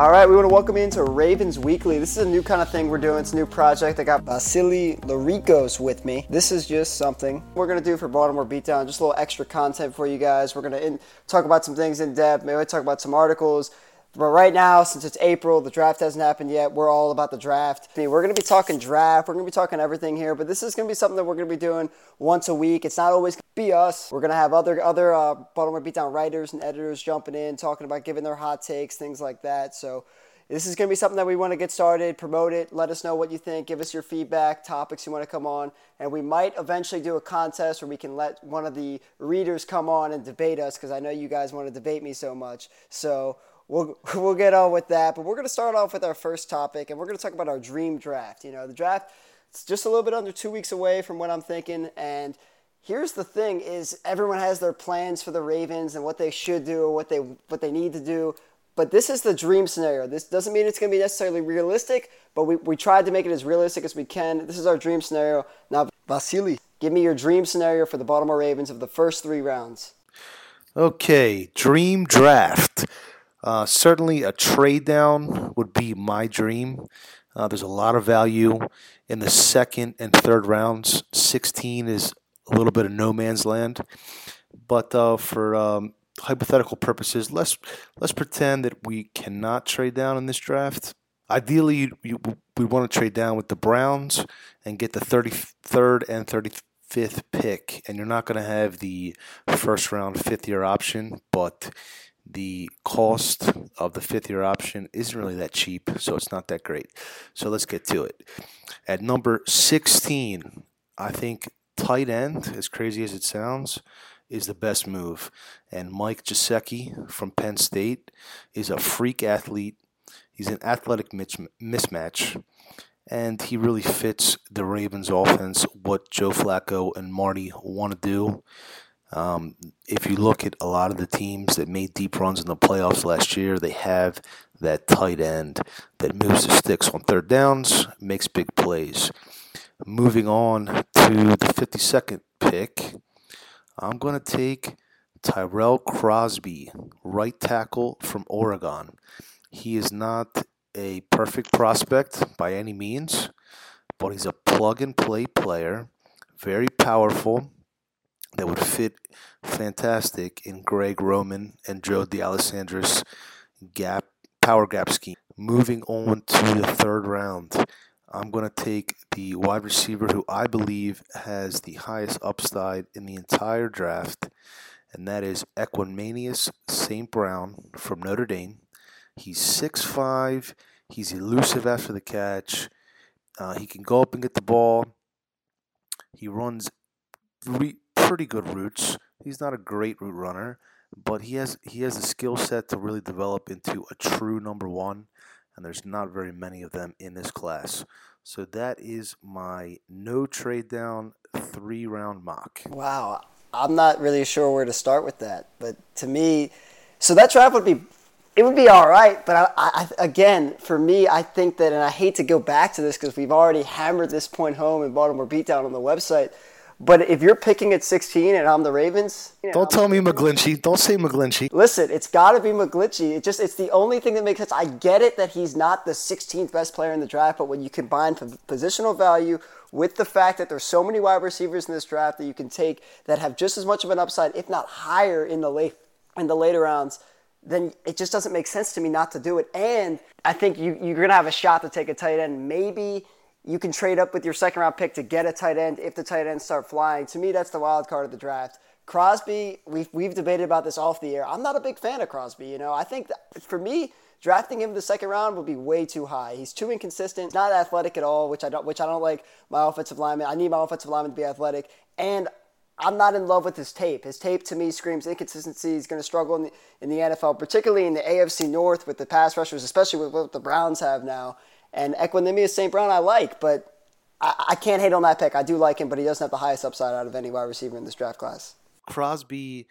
All right, we want to welcome you into Ravens Weekly. This is a new kind of thing we're doing. It's a new project. I got Vasily Larikos with me. This is just something we're going to do for Baltimore Beatdown, just a little extra content for you guys. We're going to in, talk about some things in depth, maybe talk about some articles. But right now, since it's April, the draft hasn't happened yet. We're all about the draft. We're going to be talking draft. We're going to be talking everything here. But this is going to be something that we're going to be doing once a week. It's not always going to be us. We're going to have other other uh, Baltimore Beatdown writers and editors jumping in, talking about giving their hot takes, things like that. So this is going to be something that we want to get started, promote it, let us know what you think, give us your feedback, topics you want to come on, and we might eventually do a contest where we can let one of the readers come on and debate us because I know you guys want to debate me so much. So we'll we'll get on with that. But we're going to start off with our first topic, and we're going to talk about our dream draft. You know, the draft it's just a little bit under two weeks away from what I'm thinking, and here's the thing: is everyone has their plans for the Ravens and what they should do what they what they need to do. But this is the dream scenario. This doesn't mean it's going to be necessarily realistic, but we, we tried to make it as realistic as we can. This is our dream scenario. Now, Vasily, give me your dream scenario for the Baltimore Ravens of the first three rounds. Okay, dream draft. Uh, certainly, a trade down would be my dream. Uh, there's a lot of value in the second and third rounds. 16 is a little bit of no man's land. But uh, for um, hypothetical purposes, let's let's pretend that we cannot trade down in this draft. Ideally, we want to trade down with the Browns and get the 33rd and 35th pick, and you're not going to have the first round fifth year option, but the cost of the fifth year option isn't really that cheap, so it's not that great. So let's get to it. At number 16, I think tight end, as crazy as it sounds, is the best move. And Mike Gesicki from Penn State is a freak athlete. He's an athletic mismatch, and he really fits the Ravens' offense, what Joe Flacco and Marty want to do. Um, if you look at a lot of the teams that made deep runs in the playoffs last year, they have that tight end that moves the sticks on third downs, makes big plays. Moving on to the 52nd pick, I'm going to take Tyrell Crosby, right tackle from Oregon. He is not a perfect prospect by any means, but he's a plug and play player, very powerful, that would fit fantastic in Greg Roman and Joe D'Alessandris's gap power gap scheme. Moving on to the third round, I'm going to take the wide receiver who I believe has the highest upside in the entire draft, and that is Equanimeous St. Brown from Notre Dame. He's 6'5, he's elusive after the catch. Uh, he can go up and get the ball. He runs re- pretty good routes. He's not a great route runner, but he has he has the skill set to really develop into a true number one and there's not very many of them in this class. So that is my no trade down three round mock. Wow. I'm not really sure where to start with that. But to me, so that draft would be, it would be all right. But I, I, again, for me, I think that, and I hate to go back to this because we've already hammered this point home in Baltimore Beatdown on the website. But if you're picking at 16 and I'm the Ravens, you know, don't tell me McGlinchey. Don't say McGlinchey. Listen, it's got to be McGlinchey. It just it's the only thing that makes sense. I get it that he's not the 16th best player in the draft, but when you combine positional value with the fact that there's so many wide receivers in this draft that you can take that have just as much of an upside, if not higher, in the late in the later rounds, then it just doesn't make sense to me not to do it. And I think you, you're going to have a shot to take a tight end. Maybe you can trade up with your second round pick to get a tight end if the tight ends start flying. To me, that's the wild card of the draft. Crosby, we've, we've debated about this off the air. I'm not a big fan of Crosby. You know, I think for me, drafting him the second round would be way too high. He's too inconsistent, not athletic at all, which I don't, which I don't like my offensive lineman. I need my offensive lineman to be athletic, and I'm not in love with his tape. His tape to me screams inconsistency. He's going to struggle in the, in the NFL, particularly in the AFC North with the pass rushers, especially with what the Browns have now. And Equanimeous St. Brown I like, but I, I can't hate on that pick. I do like him, but he doesn't have the highest upside out of any wide receiver in this draft class. Crosby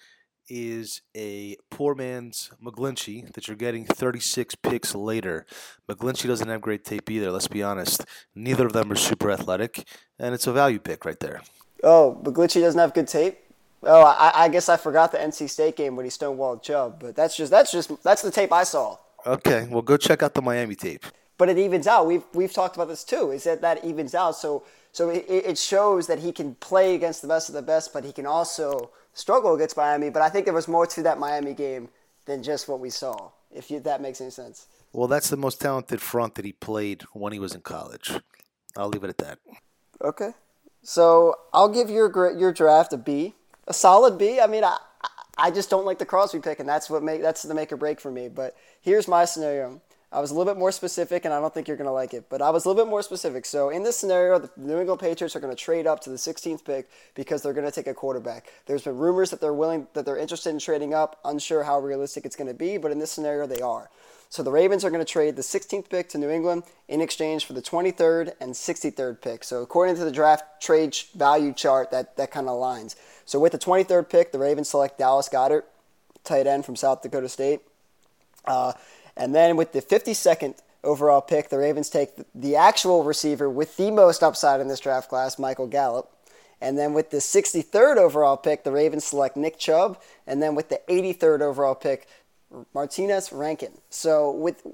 is a poor man's McGlinchey that you're getting 36 picks later. McGlinchey doesn't have great tape either, let's be honest. Neither of them are super athletic, and it's a value pick right there. Oh, McGlinchey doesn't have good tape? Oh, I, I guess I forgot the NC State game when he stonewalled Chubb, but that's just that's just that's the tape I saw. Okay, well go check out the Miami tape. But it evens out. We've we've talked about this too. Is that that evens out? So so it, it shows that he can play against the best of the best, but he can also struggle against Miami. But I think there was more to that Miami game than just what we saw. If you, that makes any sense. Well, that's the most talented front that he played when he was in college. I'll leave it at that. Okay. So I'll give your your draft a B, a solid B. I mean, I I just don't like the Crosby pick, and that's what make that's the make or break for me. But here's my scenario. I was a little bit more specific, and I don't think you're going to like it, but I was a little bit more specific. So in this scenario, the New England Patriots are going to trade up to the 16th pick because they're going to take a quarterback. There's been rumors that they're willing, that they're interested in trading up. Unsure how realistic it's going to be, but in this scenario, they are. So the Ravens are going to trade the 16th pick to New England in exchange for the 23rd and 63rd pick. So according to the draft trade value chart, that, that kind of aligns. So with the 23rd pick, the Ravens select Dallas Goddard, tight end from South Dakota State. Uh, and then with the 52nd overall pick, the Ravens take the actual receiver with the most upside in this draft class, Michael Gallup. And then with the 63rd overall pick, the Ravens select Nick Chubb. And then with the 83rd overall pick, Martinas Rankin. So with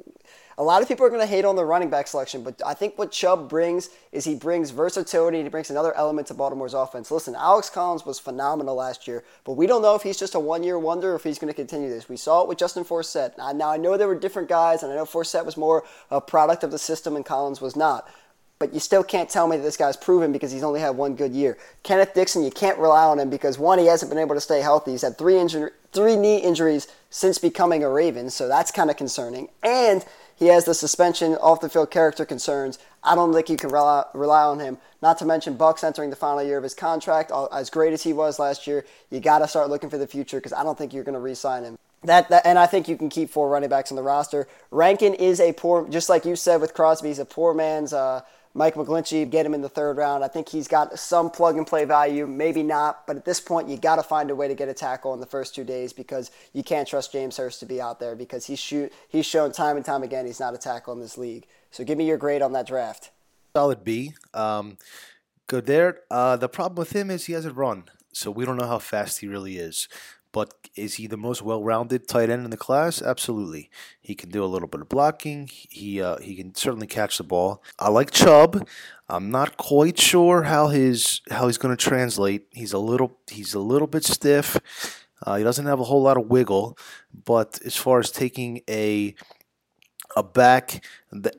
a lot of people are going to hate on the running back selection, but I think what Chubb brings is he brings versatility. He brings another element to Baltimore's offense. Listen, Alex Collins was phenomenal last year, but we don't know if he's just a one-year wonder or if he's going to continue this. We saw it with Justin Forsett. Now I know there were different guys, and I know Forsett was more a product of the system, and Collins was not. But you still can't tell me that this guy's proven because he's only had one good year. Kenneth Dixon, you can't rely on him because one, he hasn't been able to stay healthy. He's had three injury, three knee injuries since becoming a Raven, so that's kind of concerning. And he has the suspension, off the field character concerns. I don't think you can rely, rely on him. Not to mention Bucks entering the final year of his contract. As great as he was last year, you got to start looking for the future because I don't think you're going to re-sign him. That, that, and I think you can keep four running backs on the roster. Rankin is a poor, just like you said with Crosby, he's a poor man's uh, Mike McGlinchey, get him in the third round. I think he's got some plug and play value, maybe not, but at this point, you got to find a way to get a tackle in the first two days because you can't trust James Hurst to be out there because he's shoot he's shown time and time again he's not a tackle in this league. So give me your grade on that draft. Solid B. Um, good there. Uh, the problem with him is he hasn't run, so we don't know how fast he really is. But is he the most well-rounded tight end in the class? Absolutely. He can do a little bit of blocking. He uh, he can certainly catch the ball. I like Chubb. I'm not quite sure how his how he's going to translate. He's a little he's a little bit stiff. Uh, he doesn't have a whole lot of wiggle. But as far as taking a a back,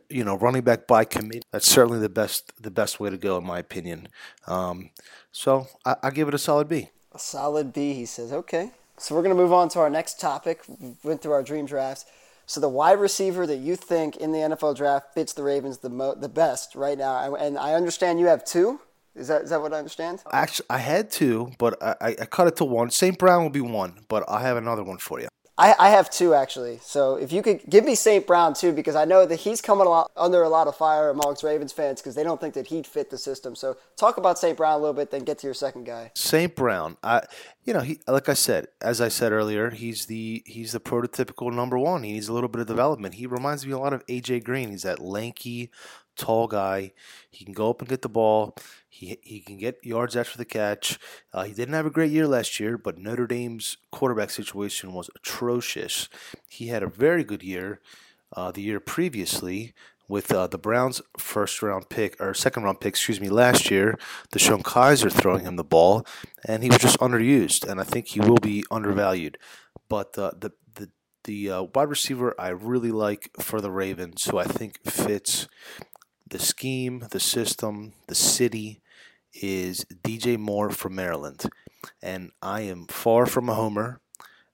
you know, running back by committee. That's certainly the best the best way to go, in my opinion. Um, so I, I give it a solid B. A solid B, he says. Okay, so we're going to move on to our next topic. We went through our dream drafts. So the wide receiver that you think in the NFL draft fits the Ravens the mo- the best right now, and I understand you have two. Is that is that what I understand? Actually, I had two, but I, I cut it to one. St. Brown will be one, but I have another one for you. I, I have two actually. So if you could give me St. Brown too, because I know that he's coming a lot, under a lot of fire amongst Ravens fans because they don't think that he'd fit the system. So talk about St. Brown a little bit, then get to your second guy. St. Brown, I, you know, he like I said, as I said earlier, he's the he's the prototypical number one. He needs a little bit of development. He reminds me a lot of AJ Green. He's that lanky, tall guy. He can go up and get the ball. He, he can get yards after the catch. Uh, he didn't have a great year last year, but Notre Dame's quarterback situation was atrocious. He had a very good year uh, the year previously with uh, the Browns' first round pick or second round pick, excuse me, last year. DeShone Kizer throwing him the ball, and he was just underused, and I think he will be undervalued. but uh, the the the uh, wide receiver I really like for the Ravens, who I think fits the scheme, the system, the city, is DJ Moore from Maryland, and I am far from a homer.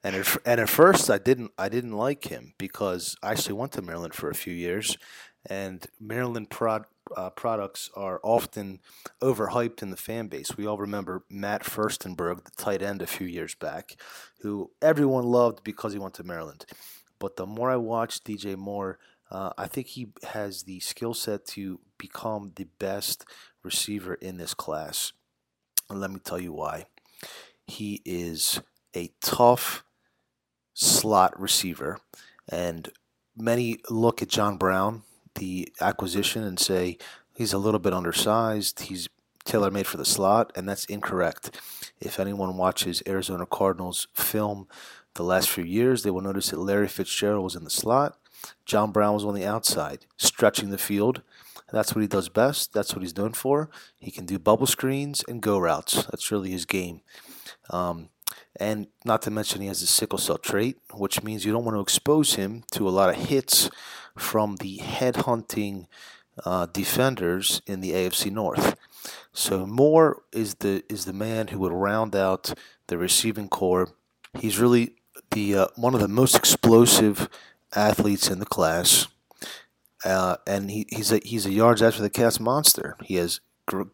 And at, and at first, I didn't I didn't like him because I actually went to Maryland for a few years, and Maryland prod, uh, products are often overhyped in the fan base. We all remember Matt Furstenburg, the tight end, a few years back, who everyone loved because he went to Maryland. But the more I watched DJ Moore, uh, I think he has the skill set to become the best receiver in this class. And let me tell you why. He is a tough slot receiver, and many look at John Brown, the acquisition, and say he's a little bit undersized. He's tailor made for the slot, and that's incorrect. If anyone watches Arizona Cardinals film the last few years, they will notice that Larry Fitzgerald was in the slot. John Brown was on the outside, stretching the field. That's what he does best. That's what he's known for. He can do bubble screens and go routes. That's really his game. Um, and not to mention, he has a sickle cell trait, which means you don't want to expose him to a lot of hits from the head-hunting uh, defenders in the AFC North. So Moore is the is the man who would round out the receiving corps. He's really the uh, one of the most explosive athletes in the class, uh, and he, he's a he's a yards after the catch monster. He has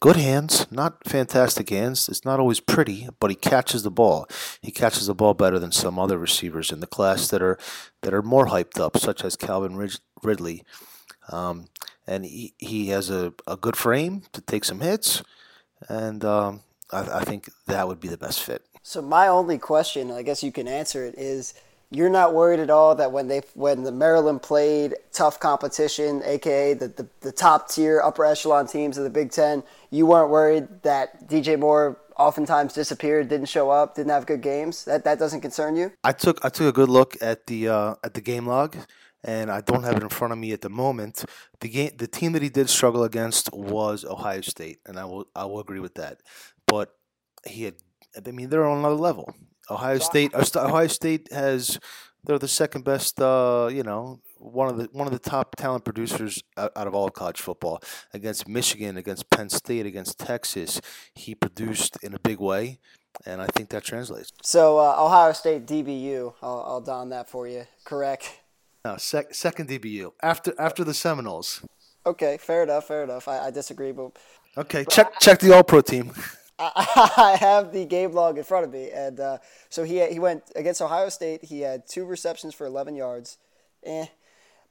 good hands, not fantastic hands. It's not always pretty, but he catches the ball. He catches the ball better than some other receivers in the class that are that are more hyped up, such as Calvin Ridley. Um, and he, he has a, a good frame to take some hits, and um, I, I think that would be the best fit. So my only question, I guess you can answer it, is you're not worried at all that when they when the Maryland played tough competition, aka the, the, the, top tier upper echelon teams of the Big Ten, you weren't worried that DJ Moore oftentimes disappeared, didn't show up, didn't have good games. That that doesn't concern you. I took I took a good look at the uh, at the game log, and I don't have it in front of me at the moment. The game the team that he did struggle against was Ohio State, and I will I will agree with that. But he had I mean they're on another level. Ohio State. Ohio State has they're the second best. Uh, you know, one of the one of the top talent producers out, out, of all college football. Against Michigan, against Penn State, against Texas, he produced in a big way, and I think that translates. So uh, Ohio State DBU, I'll, I'll don that for you. Correct. No, sec- second DBU after after the Seminoles. Okay, fair enough. Fair enough. I, I disagree, but okay. Check check the All Pro team. I have the game log in front of me, and uh, so he he went against Ohio State. He had two receptions for 11 yards, eh.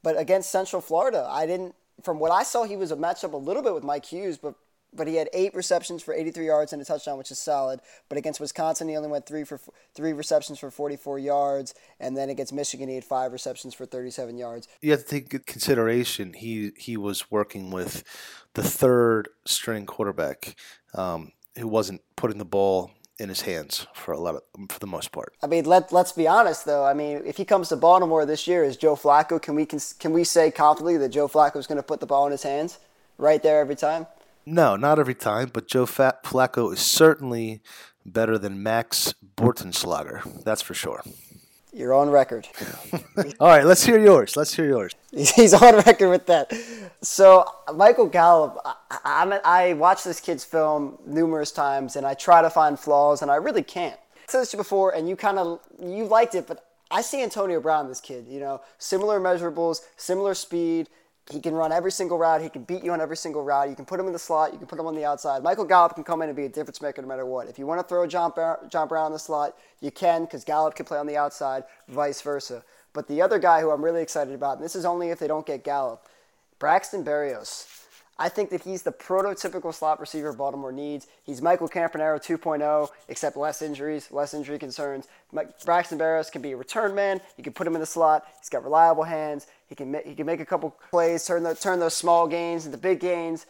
But against Central Florida, I didn't. From what I saw, he was a matchup a little bit with Mike Hughes, but but he had eight receptions for 83 yards and a touchdown, which is solid. But against Wisconsin, he only went three for three receptions for 44 yards, and then against Michigan, he had five receptions for 37 yards. You have to take consideration he he was working with the third string quarterback. Um, who wasn't putting the ball in his hands for a lot of, for the most part. I mean, let let's be honest though. I mean, if he comes to Baltimore this year as Joe Flacco, can we can, can we say confidently that Joe Flacco is going to put the ball in his hands right there every time? No, not every time, but Joe Fat Flacco is certainly better than Max Bortenschlager. That's for sure. You're on record. All right, let's hear yours. Let's hear yours. He's on record with that. So Michael Gallup, I, I, I watched this kid's film numerous times, and I try to find flaws, and I really can't. I said this before, and you kind of you liked it, but I see Antonio Brown, this kid. You know, similar measurables, similar speed, he can run every single route. He can beat you on every single route. You can put him in the slot. You can put him on the outside. Michael Gallup can come in and be a difference maker no matter what. If you want to throw John, Bar- John Brown in the slot, you can because Gallup can play on the outside, vice versa. But the other guy who I'm really excited about, and this is only if they don't get Gallup, Braxton Berrios. I think that he's the prototypical slot receiver Baltimore needs. He's Michael Campanaro 2.0, except less injuries, less injury concerns. Braxton Berrios can be a return man. You can put him in the slot. He's got reliable hands. He can he can make a couple plays, turn the, turn those small gains into big gains.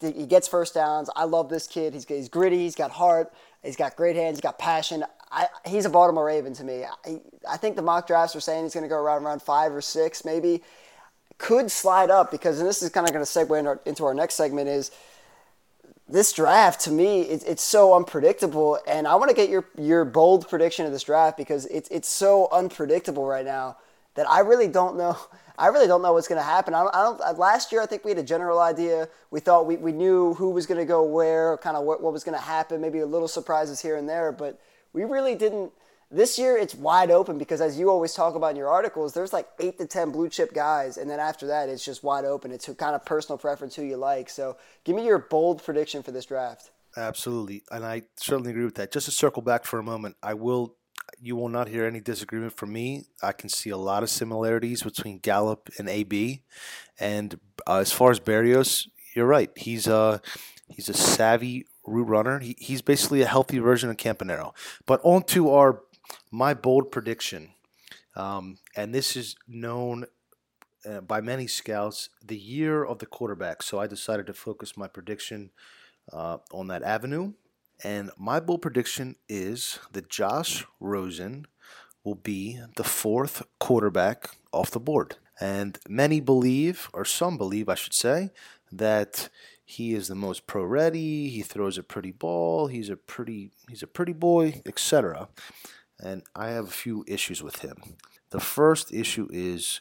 He gets first downs. I love this kid. He's, he's gritty. He's got heart. He's got great hands. He's got passion. I, he's a Baltimore Raven to me. I, I think the mock drafts are saying he's going to go around around five or six, maybe could slide up because, and this is kind of going to segue into our, into our next segment, is this draft to me it, it's so unpredictable. And i want to get your your bold prediction of this draft because it's it's so unpredictable right now that i really don't know i really don't know what's going to happen. I don't, I don't uh, last year i think we had a general idea. We thought we, we knew who was going to go where kind of what, what was going to happen maybe a little surprises here and there but we really didn't this year it's wide open because as you always talk about in your articles there's like eight to ten blue chip guys and then after that it's just wide open it's kind of personal preference who you like so give me your bold prediction for this draft Absolutely, and I certainly agree with that. Just to circle back for a moment, I will. You will not hear any disagreement from me. I can see a lot of similarities between Gallup and AB, and uh, as far as Berrios, you're right. He's a he's a savvy route runner. He, he's basically a healthy version of Campanaro. But on to our my bold prediction, um, and this is known uh, by many scouts, the year of the quarterback. So I decided to focus my prediction uh, on that avenue. And my bold prediction is that Josh Rosen will be the fourth quarterback off the board. And many believe, or some believe, I should say, that he is the most pro ready, he throws a pretty ball, he's a pretty he's a pretty boy, etc. And I have a few issues with him. The first issue is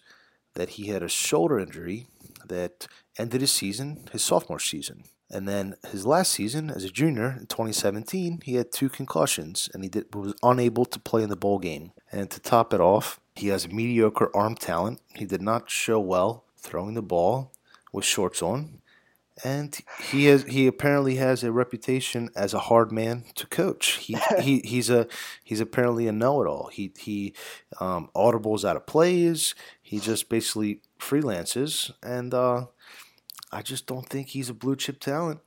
that he had a shoulder injury that ended his season, his sophomore season. And then his last season as a junior in 2017, he had two concussions and he did, was unable to play in the bowl game. And to top it off, he has mediocre arm talent. He did not show well throwing the ball with shorts on. And he has he apparently has a reputation as a hard man to coach. He, he he's a he's apparently a know-it-all. He he um, audibles out of plays. He just basically freelances, and uh, I just don't think he's a blue chip talent.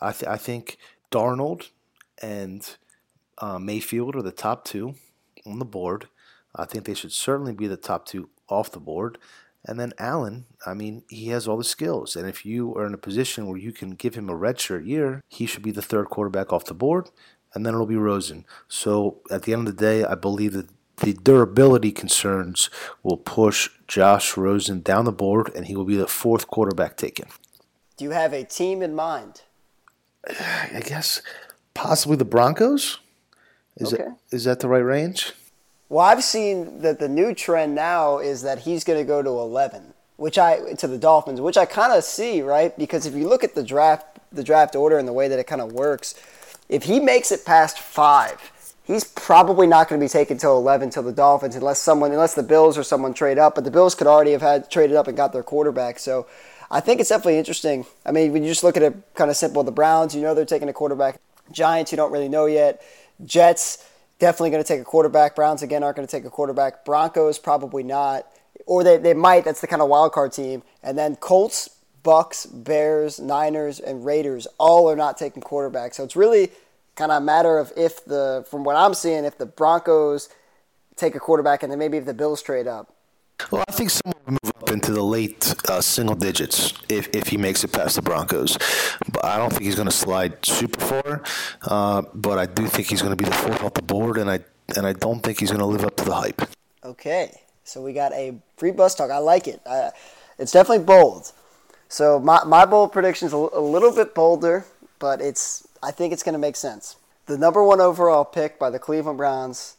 I, th- I think Darnold and uh, Mayfield are the top two on the board. I think they should certainly be the top two off the board. And then Allen, I mean, he has all the skills. And if you are in a position where you can give him a redshirt year, he should be the third quarterback off the board. And then it'll be Rosen. So at the end of the day, I believe that the durability concerns will push Josh Rosen down the board, and he will be the fourth quarterback taken. Do you have a team in mind? I guess possibly the Broncos. Is okay. that is that the right range? Well, I've seen that the new trend now is that he's going to go to 11, which I to the Dolphins, which I kind of see, right? Because if you look at the draft the draft order and the way that it kind of works, if he makes it past 5, he's probably not going to be taken till 11 till the Dolphins unless someone unless the Bills or someone trade up, but the Bills could already have had traded up and got their quarterback. So I think it's definitely interesting. I mean, when you just look at it kind of simple, the Browns, you know they're taking a quarterback. Giants, you don't really know yet. Jets, definitely going to take a quarterback. Browns, again, aren't going to take a quarterback. Broncos, probably not. Or they, they might. That's the kind of wild card team. And then Colts, Bucks, Bears, Niners, and Raiders all are not taking quarterbacks. So it's really kind of a matter of if the, from what I'm seeing, if the Broncos take a quarterback and then maybe if the Bills trade up. Well, I think someone will move up into the late uh, single digits if, if he makes it past the Broncos. But I don't think he's going to slide super far. Uh, but I do think he's going to be the fourth off the board, and I and I don't think he's going to live up to the hype. Okay, so we got a free bus talk. I like it. It's definitely bold. So my my bold prediction is a, a little bit bolder, but it's I think it's going to make sense. The number one overall pick by the Cleveland Browns.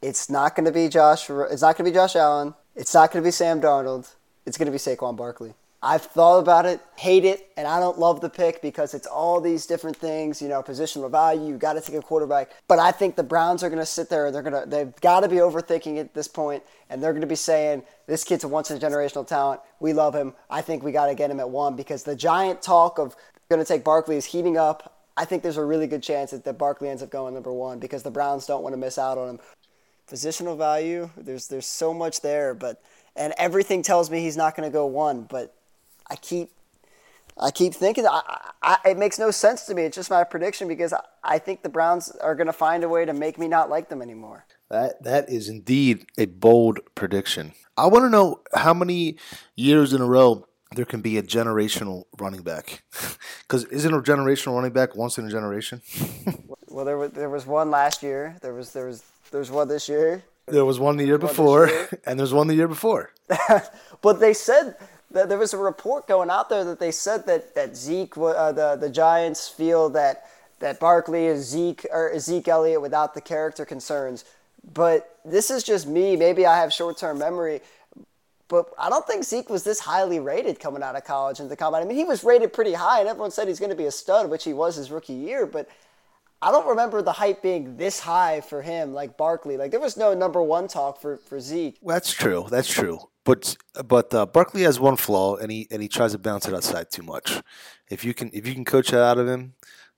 It's not going to be Josh. It's not going to be Josh Allen. It's not going to be Sam Darnold. It's going to be Saquon Barkley. I've thought about it, hate it, and I don't love the pick because it's all these different things, you know, positional value, you got to take a quarterback. But I think the Browns are going to sit there they're going to they've got to be overthinking at this point and they're going to be saying this kid's a once in a generational talent. We love him. I think we got to get him at 1 because the giant talk of going to take Barkley is heating up. I think there's a really good chance that, that Barkley ends up going number 1 because the Browns don't want to miss out on him positional value. There's there's so much there, but and everything tells me he's not going to go one. But I keep I keep thinking I, I, it makes no sense to me. It's just my prediction because I, I think the Browns are going to find a way to make me not like them anymore. That that is indeed a bold prediction. I want to know how many years in a row there can be a generational running back. Because isn't a generational running back once in a generation? well, there was there was one last year. There was there was there's one this year. There was one the year before, year. and there's one the year before. but they said that there was a report going out there that they said that that Zeke, uh, the the Giants feel that that Barkley is Zeke or Zeke Elliott without the character concerns. But this is just me. Maybe I have short term memory. But I don't think Zeke was this highly rated coming out of college into the combine. I mean, he was rated pretty high, and everyone said he's going to be a stud, which he was his rookie year. But I don't remember the hype being this high for him, like Barkley. Like there was no number one talk for, for Zeke. That's true. That's true. But but uh, Barkley has one flaw, and he and he tries to bounce it outside too much. If you can if you can coach that out of him,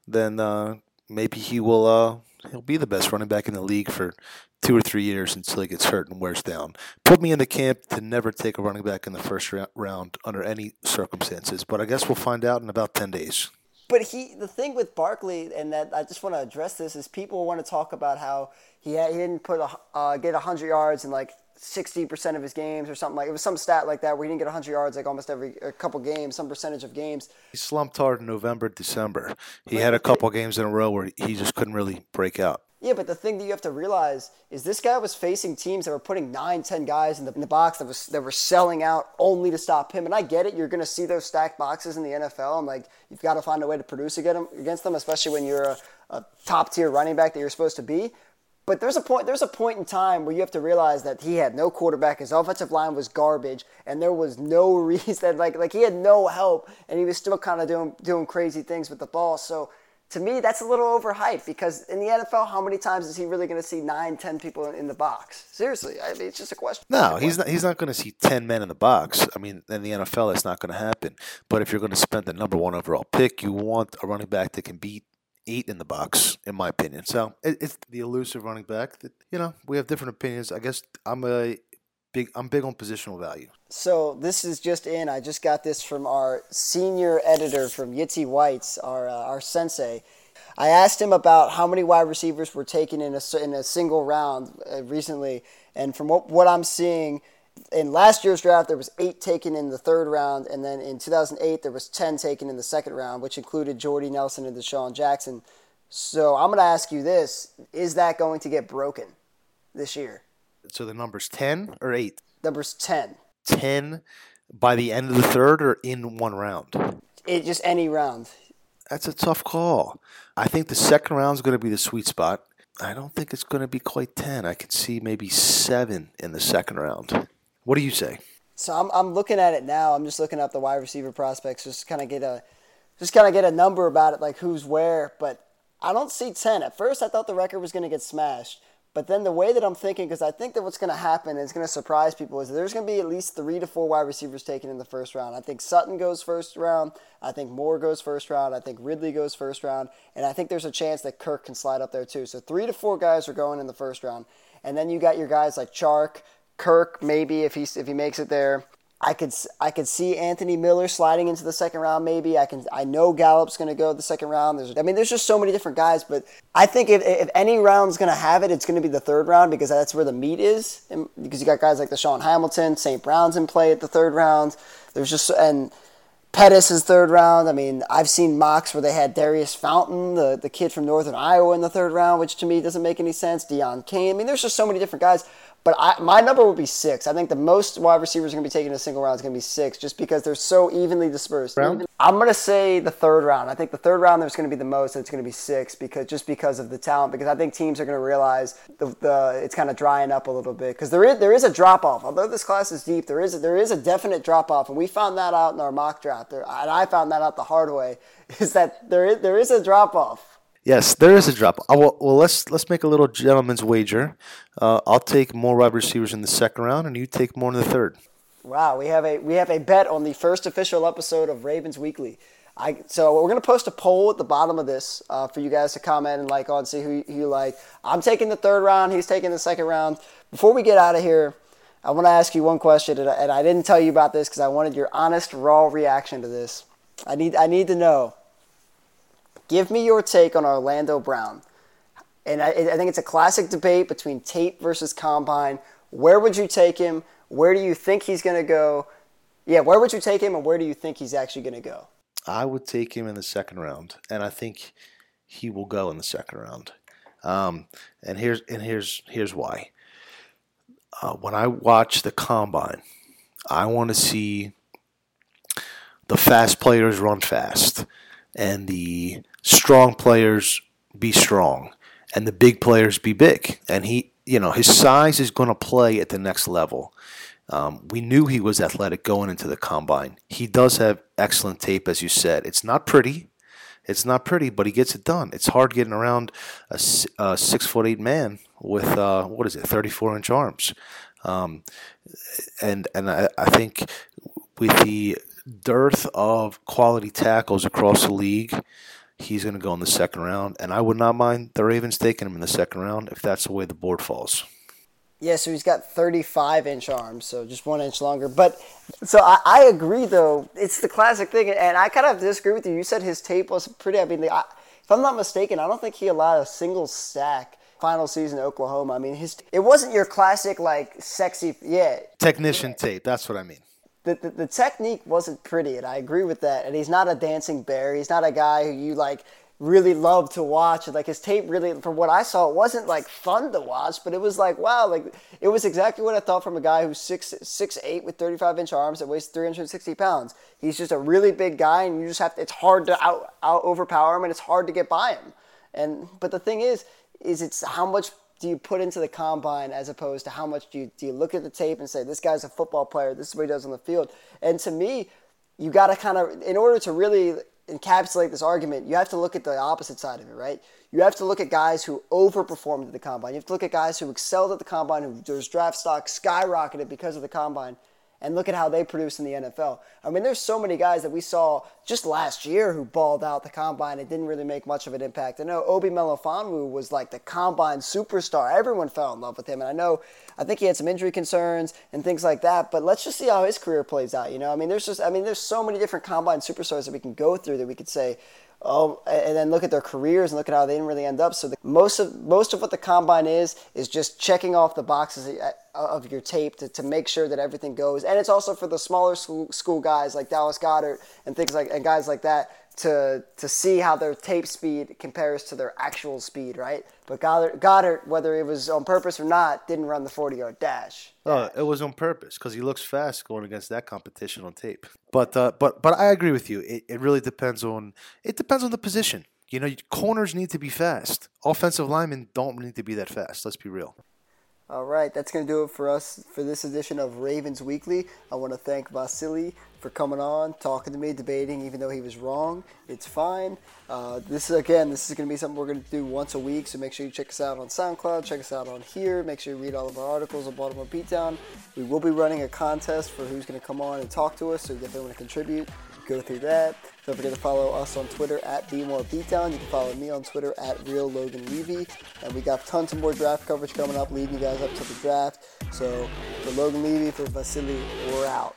then uh, maybe he will uh, he'll be the best running back in the league for two or three years until he gets hurt and wears down. Put me in the camp to never take a running back in the first round under any circumstances. But I guess we'll find out in about ten days. But he, the thing with Barkley, and that I just want to address this is people want to talk about how he had, he didn't put a, uh, get hundred yards in like sixty percent of his games or something like it was some stat like that where he didn't get hundred yards like almost every a couple games, some percentage of games. He slumped hard in November, December. He had a couple games in a row where he just couldn't really break out. Yeah, but the thing that you have to realize is this guy was facing teams that were putting nine, ten guys in the, in the box that was that were selling out only to stop him. And I get it, you're going to see those stacked boxes in the NFL, and like you've got to find a way to produce against them, especially when you're a, a top tier running back that you're supposed to be. But there's a point. There's a point in time where you have to realize that he had no quarterback. His offensive line was garbage, and there was no reason. Like like he had no help, and he was still kind of doing doing crazy things with the ball. So to me, that's a little overhyped because in the NFL, how many times is he really going to see nine, ten people in the box? Seriously, I mean, it's just a question. No, he's not. He's not going to see ten men in the box. I mean, in the NFL, that's not going to happen. But if you're going to spend the number one overall pick, you want a running back that can beat eight in the box, in my opinion. So it's the elusive running back that you know we have different opinions. I guess I'm a big. I'm big on positional value. So this is just in. I just got this from our senior editor from Yitzy Whites, our uh, our sensei. I asked him about how many wide receivers were taken in a in a single round uh, recently, and from what what I'm seeing. In last year's draft, there was eight taken in the third round, and then in 2008 there was 10 taken in the second round, which included Jordy Nelson and DeSean Jackson. So I'm going to ask you this: Is that going to get broken this year? So the number's 10 or 8? Number's 10. 10 by the end of the third or in one round? It just any round. That's a tough call. I think the second round is going to be the sweet spot. I don't think it's going to be quite 10. I could see maybe 7 in the second round. What do you say? So I'm, I'm looking at it now. I'm just looking up the wide receiver prospects just kind of get a just kind of get a number about it like who's where, but I don't see 10. At first I thought the record was going to get smashed. But then the way that I'm thinking, because I think that what's going to happen is going to surprise people, is there's going to be at least three to four wide receivers taken in the first round. I think Sutton goes first round. I think Moore goes first round. I think Ridley goes first round. And I think there's a chance that Kirk can slide up there too. So three to four guys are going in the first round. And then you got your guys like Chark, Kirk, maybe if he, if he makes it there. I could I could see Anthony Miller sliding into the second round. Maybe I can. I know Gallup's going to go the second round. There's I mean, there's just so many different guys. But I think if, if any round's going to have it, it's going to be the third round because that's where the meat is. And because you got guys like DaeSean Hamilton, St. Brown's in play at the third round. There's just and Pettis is third round. I mean, I've seen mocks where they had Daurice Fountain, the, the kid from Northern Iowa, in the third round, which to me doesn't make any sense. Deon Cain. I mean, there's just so many different guys. But I, my number would be six. I think the most wide receivers are going to be taken in a single round is going to be six, just because they're so evenly dispersed. Round? I'm going to say the third round. I think the third round there's going to be the most, and it's going to be six because just because of the talent. Because I think teams are going to realize the, the it's kind of drying up a little bit because there is there is a drop off. Although this class is deep, there is a, there is a definite drop off, and we found that out in our mock draft. There, and I found that out the hard way. Is that there is there is a drop off Yes, there is a drop. Well, well, let's let's make a little gentleman's wager. Uh, I'll take more wide receivers in the second round, and you take more in the third. Wow, we have a we have a bet on the first official episode of Ravens Weekly. I, so we're gonna post a poll at the bottom of this uh, for you guys to comment and like on, see who, who you like. I'm taking the third round. He's taking the second round. Before we get out of here, I want to ask you one question, and I, and I didn't tell you about this because I wanted your honest, raw reaction to this. I need I need to know. Give me your take on Orlando Brown. And I, I think it's a classic debate between tape versus combine. Where would you take him? Where do you think he's going to go? Yeah, where would you take him, and where do you think he's actually going to go? I would take him in the second round, and I think he will go in the second round. Um, and here's and here's here's why. Uh, when I watch the combine, I want to see the fast players run fast, and the strong players be strong, and the big players be big. And he, you know, his size is going to play at the next level. Um, we knew he was athletic going into the combine. He does have excellent tape, as you said. It's not pretty. It's not pretty, but he gets it done. It's hard getting around a, a six foot eight man with uh, what is it, thirty four inch arms, um, and and I, I think with the dearth of quality tackles across the league, he's going to go in the second round, and I would not mind the Ravens taking him in the second round if that's the way the board falls. Yeah, so he's got 35 inch arms, so just one inch longer. But so I, I agree, though. It's the classic thing, and I kind of disagree with you. You said his tape was pretty. I mean, the, I, if I'm not mistaken, I don't think he allowed a single sack final season in Oklahoma. I mean, his it wasn't your classic like sexy, yeah. Technician tape. That's what I mean. The, the, the technique wasn't pretty, and I agree with that. And he's not a dancing bear. He's not a guy who you like really love to watch. Like his tape really, from what I saw, it wasn't like fun to watch, but it was like, wow, like it was exactly what I thought from a guy who's six six eight with 35 inch arms that weighs 360 pounds. He's just a really big guy, and you just have to, it's hard to out, out overpower him, and it's hard to get by him. And but the thing is, is it's how much do you put into the combine as opposed to how much do you do you look at the tape and say this guy's a football player, this is what he does on the field. And to me, you got to kind of in order to really encapsulate this argument, you have to look at the opposite side of it, right? You have to look at guys who overperformed at the combine. You have to look at guys who excelled at the combine, who their draft stock skyrocketed because of the combine, and look at how they produce in the NFL. I mean, there's so many guys that we saw just last year who balled out the combine and didn't really make much of an impact. I know Obi Melifonwu was like the combine superstar. Everyone fell in love with him, and I know I think he had some injury concerns and things like that. But let's just see how his career plays out. You know, I mean, there's just I mean, there's so many different combine superstars that we can go through that we could say, oh, and then look at their careers and look at how they didn't really end up. So the, most of most of what the combine is is just checking off the boxes of your tape to, to make sure that everything goes. And it's also for the smaller school, school guys like Dallas Goddard and things like and guys like that to to see how their tape speed compares to their actual speed, right? But Goddard, Goedert whether it was on purpose or not, didn't run the 40 yard dash. Oh, it was on purpose because he looks fast going against that competition on tape. But uh, but but I agree with you. It, it really depends on it depends on the position. You know, corners need to be fast. Offensive linemen don't need to be that fast. Let's be real. All right, that's going to do it for us for this edition of Ravens Weekly. I want to thank Vasily for coming on, talking to me, debating, even though he was wrong. It's fine. Uh, this is again, this is going to be something we're going to do once a week. So make sure you check us out on SoundCloud, check us out on here. Make sure you read all of our articles on Baltimore Beatdown. We will be running a contest for who's going to come on and talk to us. So if you want to contribute, go through that. Don't forget to follow us on Twitter at BMoreBeatdown. You can follow me on Twitter at Real Logan Levy. And we got tons of more draft coverage coming up, leading you guys up to the draft. So for Logan Levy, for Vasily, we're out.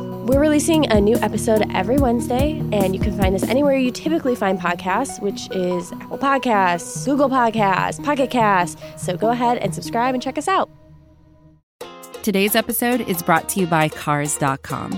We're releasing a new episode every Wednesday, and you can find us anywhere you typically find podcasts, which is Apple Podcasts, Google Podcasts, Pocket Casts. So go ahead and subscribe and check us out. Today's episode is brought to you by Cars.com.